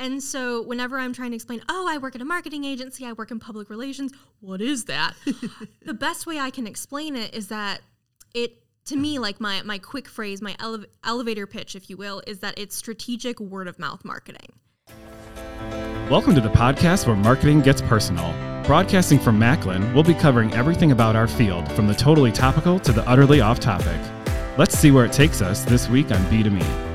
And so whenever I'm trying to explain, oh, I work at a marketing agency, I work in public relations, what is that? the best way I can explain it is that it to me like my my quick phrase, my ele- elevator pitch if you will, is that it's strategic word of mouth marketing. Welcome to the podcast where marketing gets personal. Broadcasting from Macklin, we'll be covering everything about our field, from the totally topical to the utterly off topic. Let's see where it takes us this week on B2Me.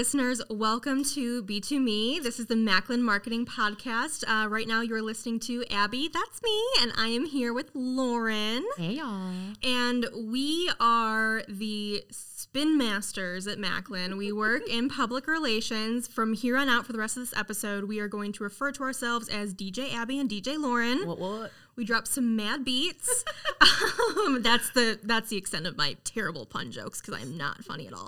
Listeners, welcome to B2Me. This is the Macklin Marketing Podcast. Uh, right now, you're listening to Abby. That's me, and I am here with Lauren. Hey, y'all. And we are the spin masters at Macklin. We work in public relations. From here on out, for the rest of this episode, we are going to refer to ourselves as DJ Abby and DJ Lauren. What? What? We drop some mad beats. um, that's the that's the extent of my terrible pun jokes because I'm not funny at all.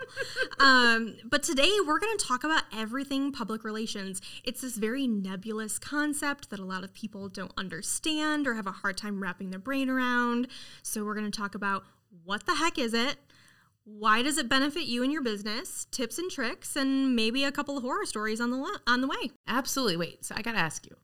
Um, but today we're going to talk about everything public relations. It's this very nebulous concept that a lot of people don't understand or have a hard time wrapping their brain around. So we're going to talk about what the heck is it? Why does it benefit you and your business? Tips and tricks, and maybe a couple of horror stories on the on the way. Absolutely. Wait. So I got to ask you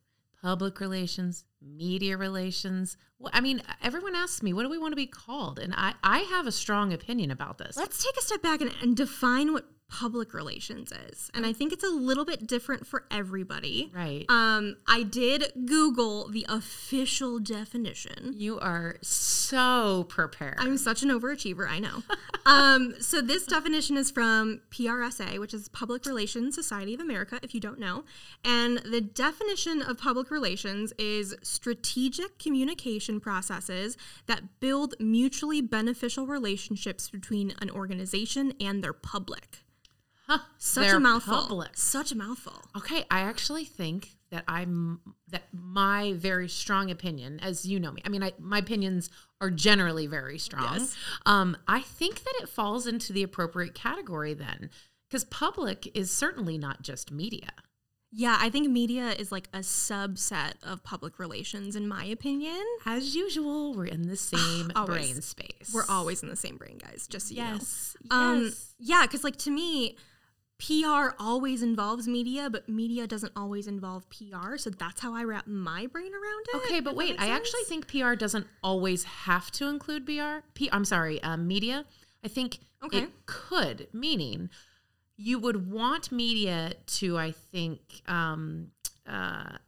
public relations, media relations. Well, I mean, everyone asks me, what do we want to be called? And I, I have a strong opinion about this. Let's take a step back and, and define what public relations is. And I think it's a little bit different for everybody. Right. Um, I did Google the official definition. you are so prepared. I'm such an overachiever, I know. um, so this definition is from PRSA, which is Public Relations Society of America, if you don't know. And the definition of public relations is strategic communication processes that build mutually beneficial relationships between an organization and their public. Huh, Such they're a mouthful. Public. Such a mouthful. Okay, I actually think that I'm that my very strong opinion, as you know me. I mean, I, my opinions are generally very strong. Yes. Um, I think that it falls into the appropriate category then, because public is certainly not just media. Yeah, I think media is like a subset of public relations, in my opinion. As usual, we're in the same brain space. We're always in the same brain, guys, just so you know. yes, Um, yes. yeah, because like to me, PR always involves media, but media doesn't always involve PR. So that's how I wrap my brain around it. Okay, but wait, I actually think PR doesn't always have to include BR. P, I'm sorry, um, media. I think Okay. it could, meaning you would want media to, I think, um, uh,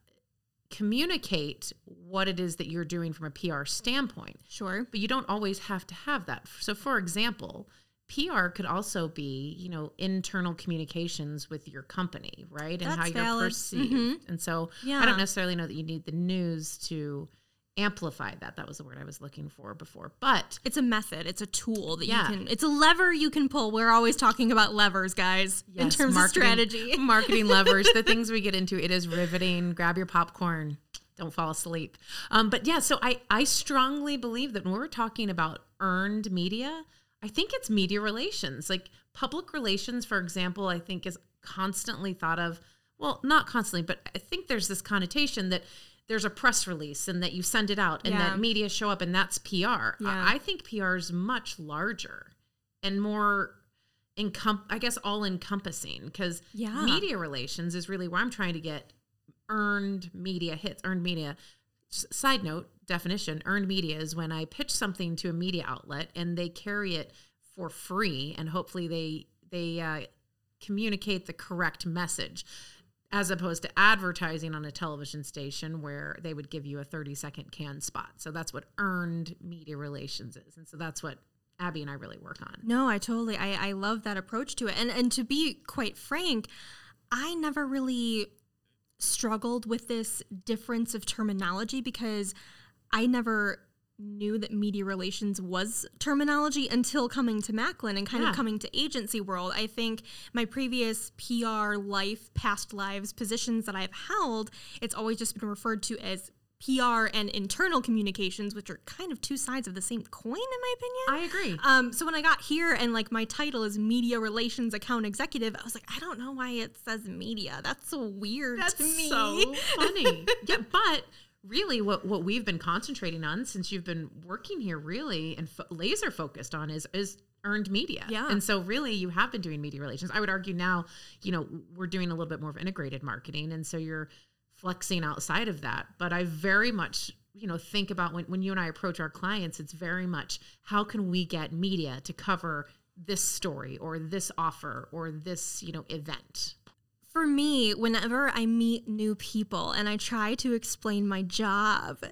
communicate what it is that you're doing from a PR standpoint. sure. But you don't always have to have that. So, for example, PR could also be, you know, internal communications with your company, right? And how That's you're valid. perceived. Mhm. And so I don't necessarily know that you need the news to amplify that. That was the word I was looking for before. But It's a method. It's a tool that Yeah. you can. It's a lever you can pull. We're always talking about levers, guys, in yes, terms marketing- of strategy. marketing levers, the things we get into, it is riveting. Grab your popcorn. Don't fall asleep. Um, but yeah, so I, I strongly believe that when we're talking about earned media, I think it's media relations. Like public relations, for example, I think is constantly thought of, well, not constantly, but I think there's this connotation that there's a press release and that you send it out and Yeah. that media show up and that's PR. Yeah. I, I think PR is much larger and more encom- I guess all encompassing because Yeah. media relations is really where I'm trying to get earned media hits, earned media. S- Side note definition: earned media is when I pitch something to a media outlet and they carry it for free, and hopefully they they uh, communicate the correct message, as opposed to advertising on a television station where they would give you a 30 second can spot. So that's what earned media relations is, and so that's what Abby and I really work on. No, I totally I, I love that approach to it. And and to be quite frank, I never really struggled with this difference of terminology because I never knew that media relations was terminology until coming to Macklin and kind Yeah. of coming to agency world. I think my previous PR life, past lives positions that I've held, it's always just been referred to as PR and internal communications, which are kind of two sides of the same coin, in my opinion. I agree. Um, so when I got here and like my title is media relations account executive, I was like, I don't know why it says media. That's so weird That's to me. so funny. yeah, but really, what what we've been concentrating on since you've been working here, really, and fo- laser focused on is is earned media. Yeah. And so really you have been doing media relations. I would argue now, you know, we're doing a little bit more of integrated marketing. And so you're flexing outside of that. But I very much, you know, think about when, when you and I approach our clients, it's very much how can we get media to cover this story or this offer or this, you know, event. For me, whenever I meet new people and I try to explain my job,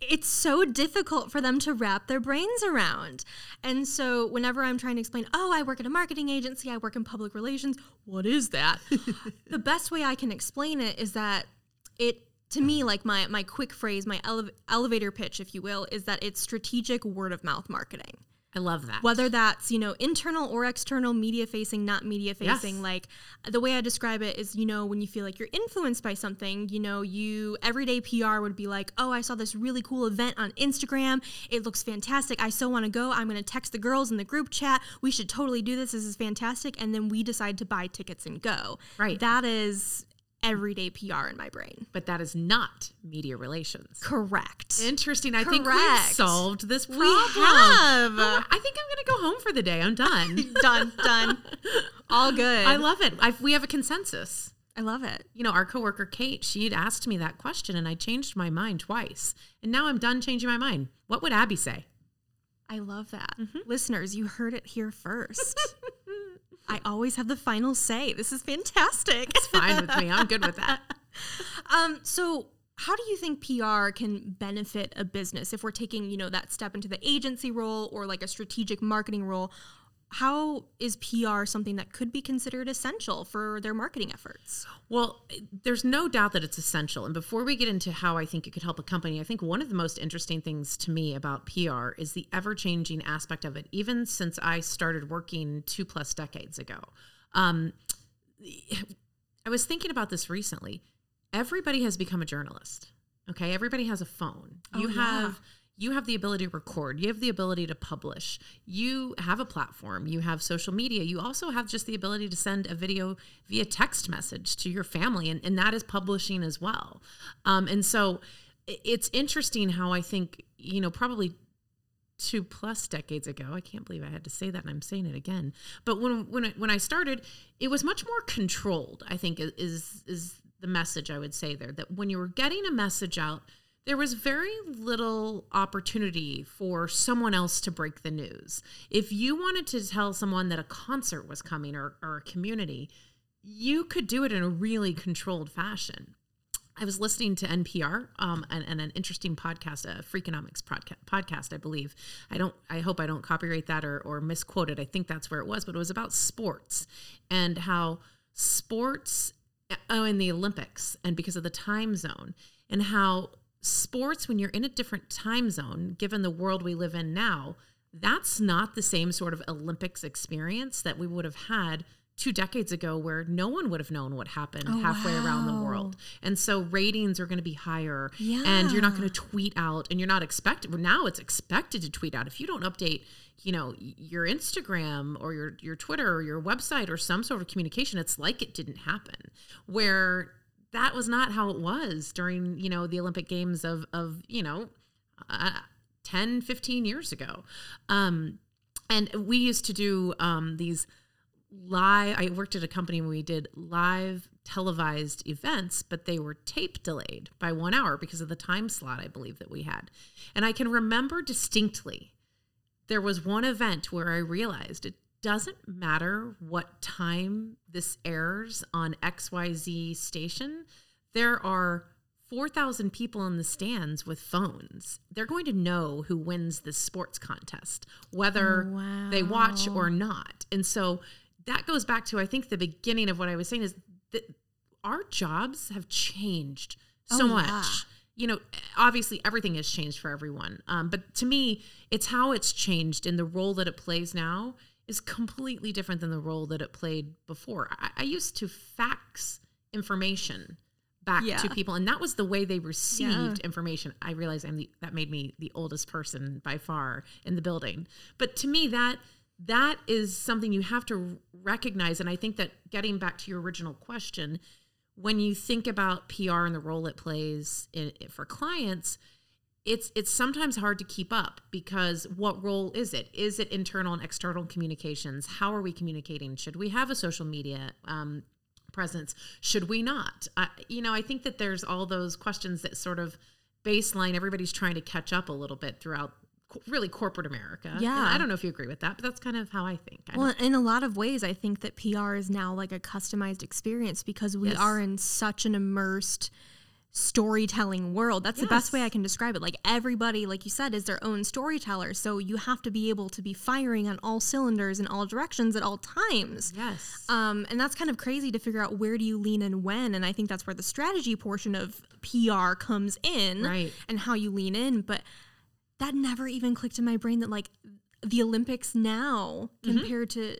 it's so difficult for them to wrap their brains around. And so, whenever I'm trying to explain, oh, I work at a marketing agency, I work in public relations, what is that? the best way I can explain it is that it, to me, like my, my quick phrase, my ele- elevator pitch, if you will, is that it's strategic word of mouth marketing I love that. whether that's you know internal or external media facing not media facing Yes. like the way i describe it is you know when you feel like you're influenced by something you know you everyday pr would be like oh i saw this really cool event on instagram. It looks fantastic. I so want to go. I'm going to text the girls in the group chat. We should totally do this. This is fantastic. And then we decide to buy tickets and go. Right. that is everyday pr in my brain but that is not media relations. correct Interesting. I think we've solved this problem. we have Oh, I think I'm going to go home for the day. I'm done. done done all good I love it. i we have a consensus. i love it You know, our coworker Kate, she had asked me that question and I changed my mind twice. And now I'm done changing my mind. What would Abby say? I love that. Mm-hmm. Listeners, you heard it here first. I always have the final say. This is fantastic. Fine with me. I'm good with that. um, so how do you think PR can benefit a business if we're taking, you know, that step into the agency role or like a strategic marketing role? How is PR something that could be considered essential for their marketing efforts? Well, there's no doubt that it's essential. And before we get into how I think it could help a company, I think one of the most interesting things to me about PR is the ever changing aspect of it, even since I started working two plus decades ago. Um, I was thinking about this recently. Everybody has become a journalist. Okay. Everybody has a phone. You Oh, yeah. have you have the ability to record you have the ability to publish you have a platform you have social media you also have just the ability to send a video via text message to your family and, and that is publishing as well um, and so it's interesting how i think you know probably two plus decades ago i can't believe i had to say that and i'm saying it again but when when I, when i started it was much more controlled i think is is the message i would say there that when you were getting a message out there was very little opportunity for someone else to break the news. If you wanted to tell someone that a concert was coming or, or a community, you could do it in a really controlled fashion. I was listening to NPR um, and, and an interesting podcast, a Freakonomics podca- podcast, I believe. I don't. I hope I don't copyright that or, or misquote it. I think that's where it was, but it was about sports and how sports, oh, in the Olympics, and because of the time zone, and how sports, when you're in a different time zone, given the world we live in now, that's not the same sort of Olympics experience that we would have had two decades ago where no one would have known what happened halfway around the world. And so ratings are going to be higher and you're not going to tweet out and you're not expected now it's expected to tweet out. If you don't update you know your Instagram or your your Twitter or your website or some sort of communication it's like it didn't happen. Where that was not how it was during you know the Olympic games of of you know uh, 10 15 years ago. Um and we used to do um these live i worked at a company where we did live televised events but they were tape delayed by one hour because of the time slot i believe that we had and i can remember distinctly there was one event where i realized it doesn't matter what time this airs on xyz station there are 4,000 people in the stands with phones. They're going to know who wins this sports contest, whether they watch or not. And so that goes back to, I think, the beginning of what I was saying is that our jobs have changed so Oh, much. yeah. You know, obviously everything has changed for everyone. Um, but to me, it's how it's changed and the role that it plays now is completely different than the role that it played before. I, I used to fax information back Yeah. to people and that was the way they received Yeah. information i realize i'm the, that made me the oldest person by far in the building but to me that that is something you have to recognize and i think that getting back to your original question when you think about pr and the role it plays in, for clients it's it's sometimes hard to keep up because what role is it? Is it internal and external communications? How are we communicating? Should we have a social media um, presence? Should we not? Uh, you know, I think that there's all those questions that sort of baseline. Everybody's trying to catch up a little bit throughout really corporate America. And Yeah. I don't know if you agree with that, but that's kind of how I think. I Well, in a lot of ways, I think that PR is now like a customized experience because we Yes. are in such an immersed storytelling world. That's the best way I can describe it. Like everybody, like you said, is their own storyteller. So you have to be able to be firing on all cylinders in all directions at all times. yes. Um, and that's kind of crazy to figure out where do you lean and when. And I think that's where the strategy portion of PR comes in Right. and how you lean in. But that never even clicked in my brain that like the Olympics now compared to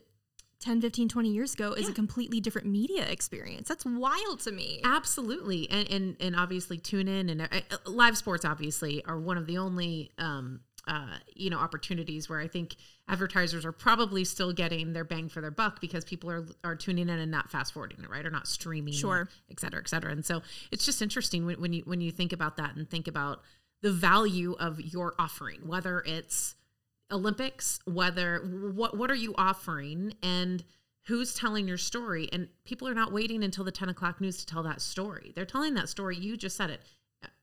10, 15, 20 years ago is a Mm-hmm. Completely different media experience. That's wild to me. Absolutely, and and and obviously tune in and uh, uh, live sports obviously are one of the only um uh you know opportunities where I think advertisers are probably still getting their bang for their buck because people are are tuning in and not fast forwarding it right or not streaming Sure. et cetera et cetera and so it's just interesting when, when you when you think about that and think about the value of your offering whether it's Olympics, whether what what are you offering and who's telling your story? And people are not waiting until the 10 o'clock news to tell that story. They're telling that story. You just said it.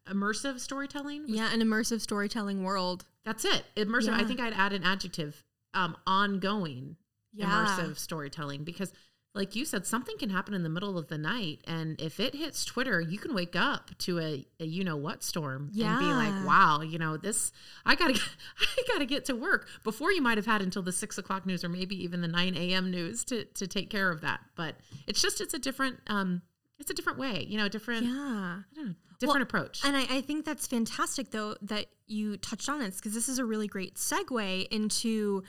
Immersive storytelling? Yeah, an immersive storytelling world. That's it. Immersive. I think I'd add an adjective, um, ongoing Yeah. immersive storytelling because like you said, something can happen in the middle of the night. And if it hits Twitter, you can wake up to a, a you know what storm and be like, wow, you know, this I gotta I gotta get to work. Before you might have had until the six o'clock news or maybe even the nine AM news to to take care of that. But it's just it's a different um it's a different way, you know, different Yeah. I don't know, different approach. And I, I think that's fantastic, though, that you touched on this because this is a really great segue into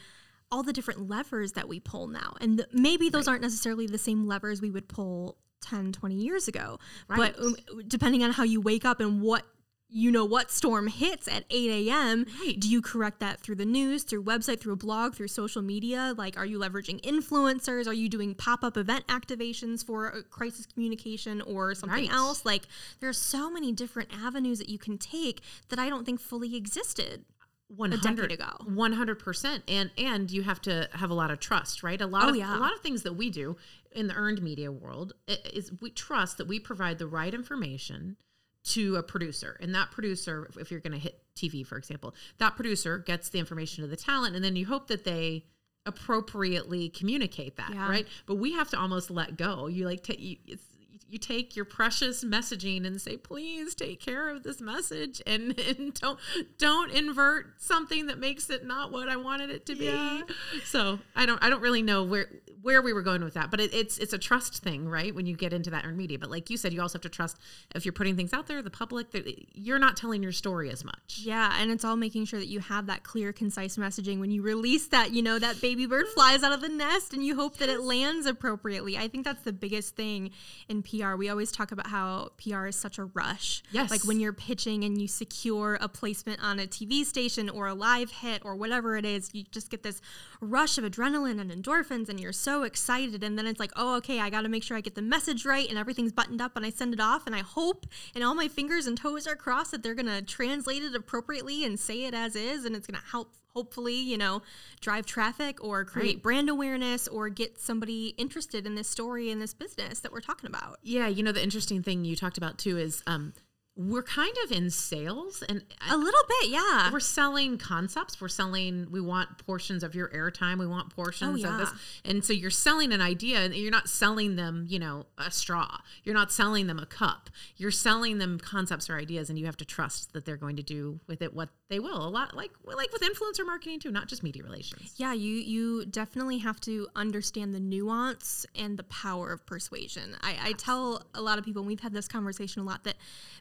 all the different levers that we pull now. And th- maybe those aren't necessarily the same levers we would pull 10, 20 years ago. But um, depending on how you wake up and what you know what storm hits at 8 a.m. Right. Do you correct that through the news, through website, through a blog, through social media? Like, are you leveraging influencers? Are you doing pop up event activations for uh, crisis communication or something Right. else? Like, there are so many different avenues that you can take that I don't think fully existed. One decade hundred ago. One hundred percent, and and you have to have a lot of trust, right? A lot Oh, of yeah. a lot of things that we do in the earned media world is we trust that we provide the right information to a producer, and that producer, if you're going to hit TV, for example, that producer gets the information to the talent, and then you hope that they appropriately communicate that, Yeah. right? But we have to almost let go. You like ta- you, it's, you take your precious messaging and say, please take care of this message and, and don't don't invert something that makes it not what I wanted it to be. Yeah. So I don't I don't really know where where we were going with that, but it, it's it's a trust thing, right? When you get into that earned media, but like you said, you also have to trust if you're putting things out there, the public, that you're not telling your story as much. Yeah, and it's all making sure that you have that clear, concise messaging when you release that, you know, that baby bird flies out of the nest and you hope that it lands appropriately. I think that's the biggest thing in PR. We always talk about how PR is such a rush. Yes. Like when you're pitching and you secure a placement on a TV station or a live hit or whatever it is, you just get this rush of adrenaline and endorphins and you're so excited. And then it's like, oh, okay, I got to make sure I get the message right and everything's buttoned up and I send it off and I hope and all my fingers and toes are crossed that they're going to translate it appropriately and say it as is and it's going to help hopefully you know drive traffic or create Right. brand awareness or get somebody interested in this story and this business that we're talking about Yeah, you know the interesting thing you talked about too is um we're kind of in sales and uh, a little bit yeah. we're selling concepts. We're selling we want portions of your airtime. We want portions oh, of this. and so you're selling an idea and you're not selling them you know a straw. You're not selling them a cup. You're selling them concepts or ideas and you have to trust that they're going to do with it what they will a lot like like with influencer marketing too not just media relations Yeah, you you definitely have to understand the nuance and the power of persuasion. I, I tell a lot of people, and we've had this conversation a lot, that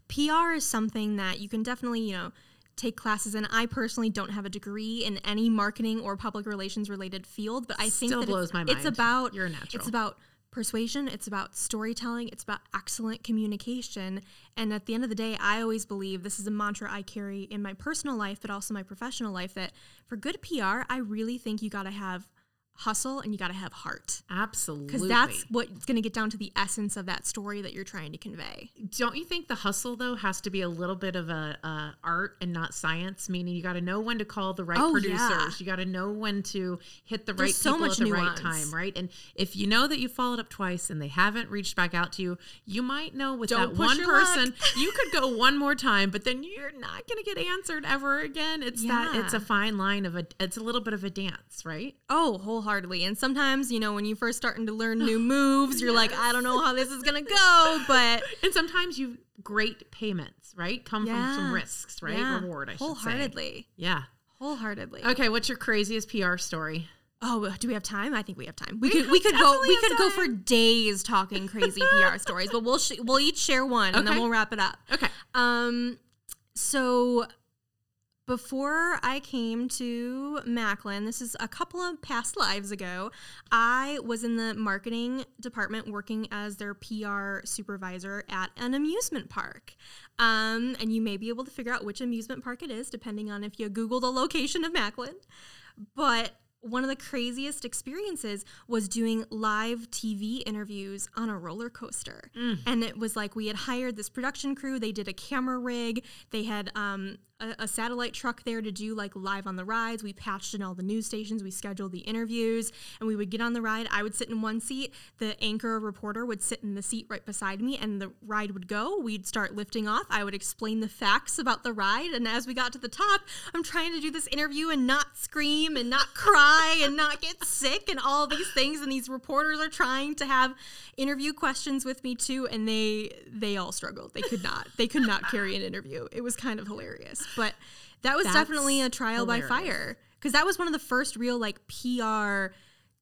PR is something that you can definitely, you know, take classes and I personally don't have a degree in any marketing or public relations related field, but I think Still that blows it's, my it's about You're a natural. It's about persuasion, it's about storytelling, it's about excellent communication. And at the end of the day, I always believe this is a mantra I carry in my personal life, but also my professional life that for good PR, I really think you got to have hustle and you got to have heart. Absolutely. Because that's what's going to get down to the essence of that story that you're trying to convey. Don't you think the hustle though has to be a little bit of a, a art and not science? Meaning you got to know when to call the right Oh, producers. yeah. You got to know when to hit the There's right so people at the right time, right? And if you know that you followed up twice and they haven't reached back out to you, you might know with Don't that one person you could go one more time, but then you're not going to get answered ever again. It's that it's a fine line of a it's a little bit of a dance, right? Oh, wholeheartedly. And sometimes, you know, when you first starting to learn new moves, you're like, I don't know how this is going to go, but And sometimes you great payments, right? Come from some risks, right? yeah, Reward, I should say. wholeheartedly. Yeah. Wholeheartedly. Okay, what's your craziest PR story? Oh, do we have time? I think we have time. We, We could we could go we could go for days talking crazy PR stories, but we'll sh- we'll each share one and then we'll wrap it up. Okay. Um, so before I came to Macklin, this is a couple of past lives ago, I was in the marketing department working as their PR supervisor at an amusement park. Um, and you may be able to figure out which amusement park it is, depending on if you Google the location of Macklin. But one of the craziest experiences was doing live TV interviews on a roller coaster. And it was like we had hired this production crew, they did a camera rig, they had um, a, a satellite truck there to do like live on the rides. We patched in all the news stations, we scheduled the interviews, and we would get on the ride. I would sit in one seat, the anchor reporter would sit in the seat right beside me, and the ride would go. We'd start lifting off. I would explain the facts about the ride, and as we got to the top, I'm trying to do this interview and not scream and not cry and not get sick and all these things. And these reporters are trying to have interview questions with me too, and they they all struggled. They could not. They could not carry an interview. It was kind of hilarious, but that was That's definitely a trial by fire because that was one of the first real like PR.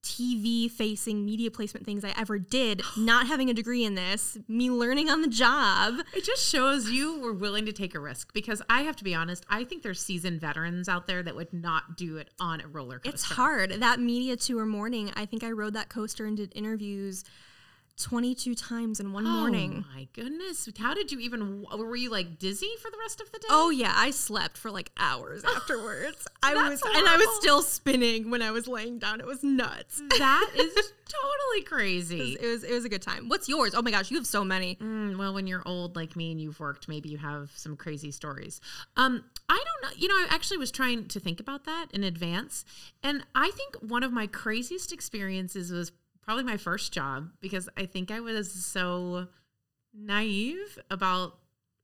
TV facing media placement things I ever did, not having a degree in this, me learning on the job. It just shows you were willing to take a risk because I have to be honest, I think there's seasoned veterans out there that would not do it on a roller coaster. It's hard. That media tour morning, I think I rode that coaster and did interviews 22 times in one morning. Oh my goodness. How did you even were you like dizzy for the rest of the day? Oh yeah, I slept for like hours afterwards. I was That's and I was still spinning when I was laying down. It was nuts. that is totally crazy. It was it was a good time. What's yours? Oh my gosh, you have so many. Mm, well, when you're old like me and you've worked, maybe you have some crazy stories. Um, I don't know. You know, I actually was trying to think about that in advance, and I think one of my craziest experiences was probably my first job because I think I was so naive about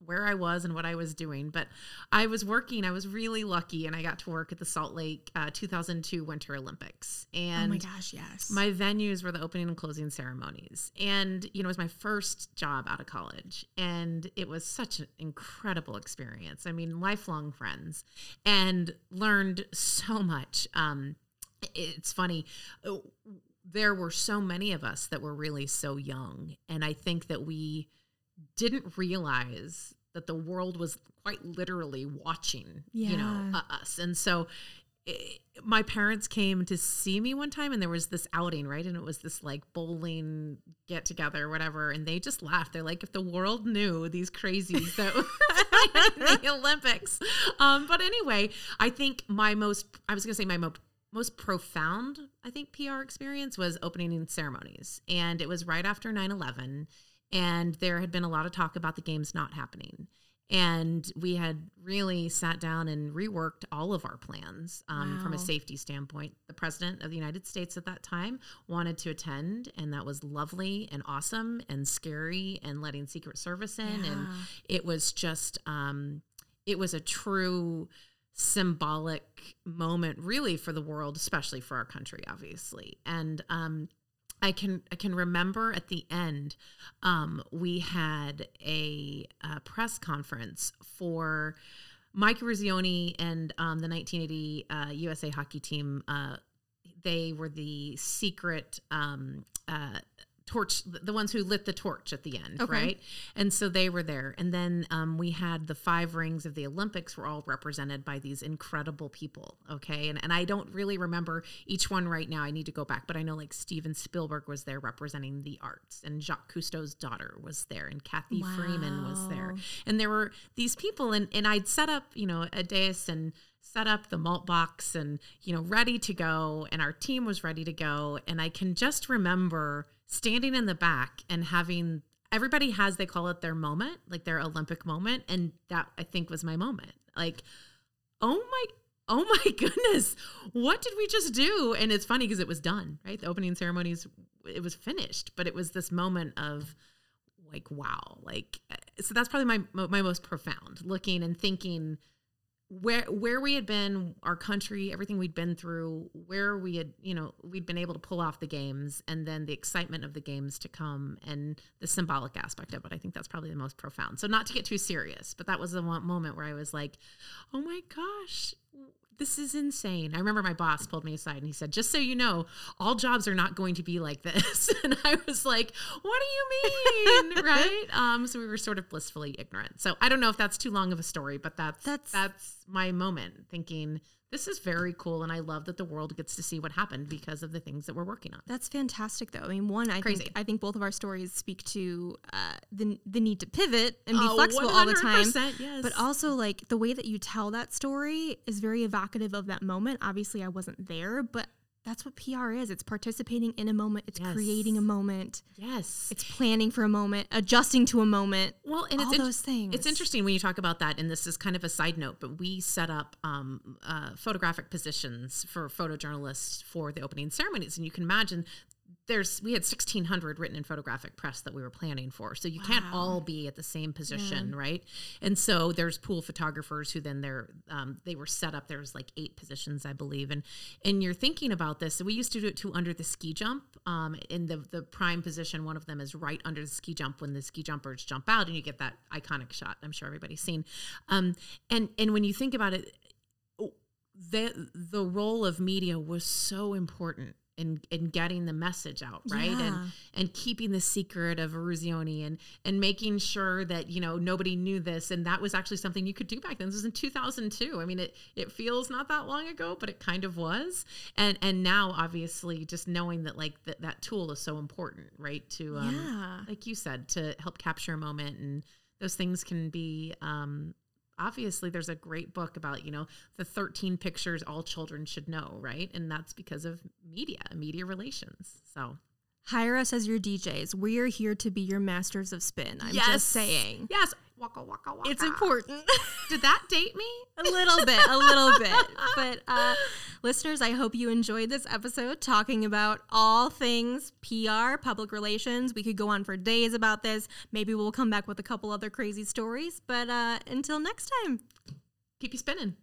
where I was and what I was doing. But I was working. I was really lucky, and I got to work at the Salt Lake uh, 2002 Winter Olympics. And oh my gosh, yes. my venues were the opening and closing ceremonies. And, you know, it was my first job out of college. And it was such an incredible experience. I mean, lifelong friends and learned so much. Um, it's funny. There were so many of us that were really so young. And I think that we didn't realize that the world was quite literally watching, you know, uh, us. And so eh, my parents came to see me one time and there was this outing, right? And it was this like bowling get together or whatever. And they just laughed. They're like, if the world knew these crazies that were in the Olympics. Um, but anyway, I think my most, I was going to say my most, most profound, I think, PR experience was opening ceremonies. And it was right after 9 11. And there had been a lot of talk about the games not happening. And we had really sat down and reworked all of our plans um, from a safety standpoint. The president of the United States at that time wanted to attend, and that was lovely and awesome and scary, and letting Secret Service in. And it was just, um, it was a true symbolic moment, really, for the world, especially for our country, obviously. And um, I can I can remember at the end, um, we had a, uh press conference for Mike Eruzione and um, the 1980 uh, USA hockey team. Uh, they were the secret um, uh, torch, the ones who lit the torch at the end, Okay. right? And so they were there. And then um, we had the five rings of the Olympics were all represented by these incredible people. Okay. And, and I don't really remember each one right now. I need to go back, but I know like Steven Spielberg was there representing the arts and Jacques Cousteau's daughter was there and Cathy Freeman was there. And there were these people and, and I'd set up, you know, a dais and set up the mult box and you know ready to go and our team was ready to go and i can just remember standing in the back and having everybody has they call it their moment like their olympic moment. And that i think was my moment. Like oh my oh my goodness what did we just do? And it's funny because it was done right? The opening ceremonies it was finished but it was this moment of like wow like uh, so that's probably my my most profound looking and thinking where where we had been our country everything we'd been through where we had you know we'd been able to pull off the games and then the excitement of the games to come and the symbolic aspect of it i think that's probably the most profound so not to get too serious but that was the one moment where i was like oh my gosh this is insane. I remember my boss pulled me aside and he said, just so you know, all jobs are not going to be like this. And I was like, what do you mean? right. Um, so we were sort of blissfully ignorant. So I don't know if that's too long of a story, but that's, that's, that's my moment thinking this is very cool and i love that the world gets to see what happened because of the things that we're working on that's fantastic though i mean one i Crazy. think i think both of our stories speak to uh, the, the need to pivot and be oh, flexible all the time yes. but also like the way that you tell that story is very evocative of that moment obviously i wasn't there but that's what PR is. It's participating in a moment. It's yes. creating a moment. Yes. It's planning for a moment, adjusting to a moment. Well, and all it's those things. It's interesting when you talk about that, and this is kind of a side note, but we set up um, uh, photographic positions for photojournalists for the opening ceremonies, and you can imagine there's we had 1600 written in photographic press that we were planning for so you wow. can't all be at the same position yeah. right and so there's pool photographers who then they're um, they were set up there's like eight positions i believe and and you're thinking about this so we used to do it too under the ski jump um, in the the prime position one of them is right under the ski jump when the ski jumpers jump out and you get that iconic shot i'm sure everybody's seen um, and and when you think about it the the role of media was so important in, in getting the message out, right? Yeah. And and keeping the secret of Eruzione and and making sure that, you know, nobody knew this. And that was actually something you could do back then. This was in 2002. I mean, it it feels not that long ago, but it kind of was. And and now obviously just knowing that like that that tool is so important, right? To um, yeah. like you said, to help capture a moment and those things can be um obviously there's a great book about you know the 13 pictures all children should know right? And that's because of media media relations. So hire us as your djs we are here to be your masters of spin i'm yes. just saying yes waka waka waka. It's important. Did that date me? a little bit, a little bit. But uh, listeners, I hope you enjoyed this episode talking about all things PR, public relations. We could go on for days about this. Maybe we'll come back with a couple other crazy stories. But uh, until next time, keep you spinning.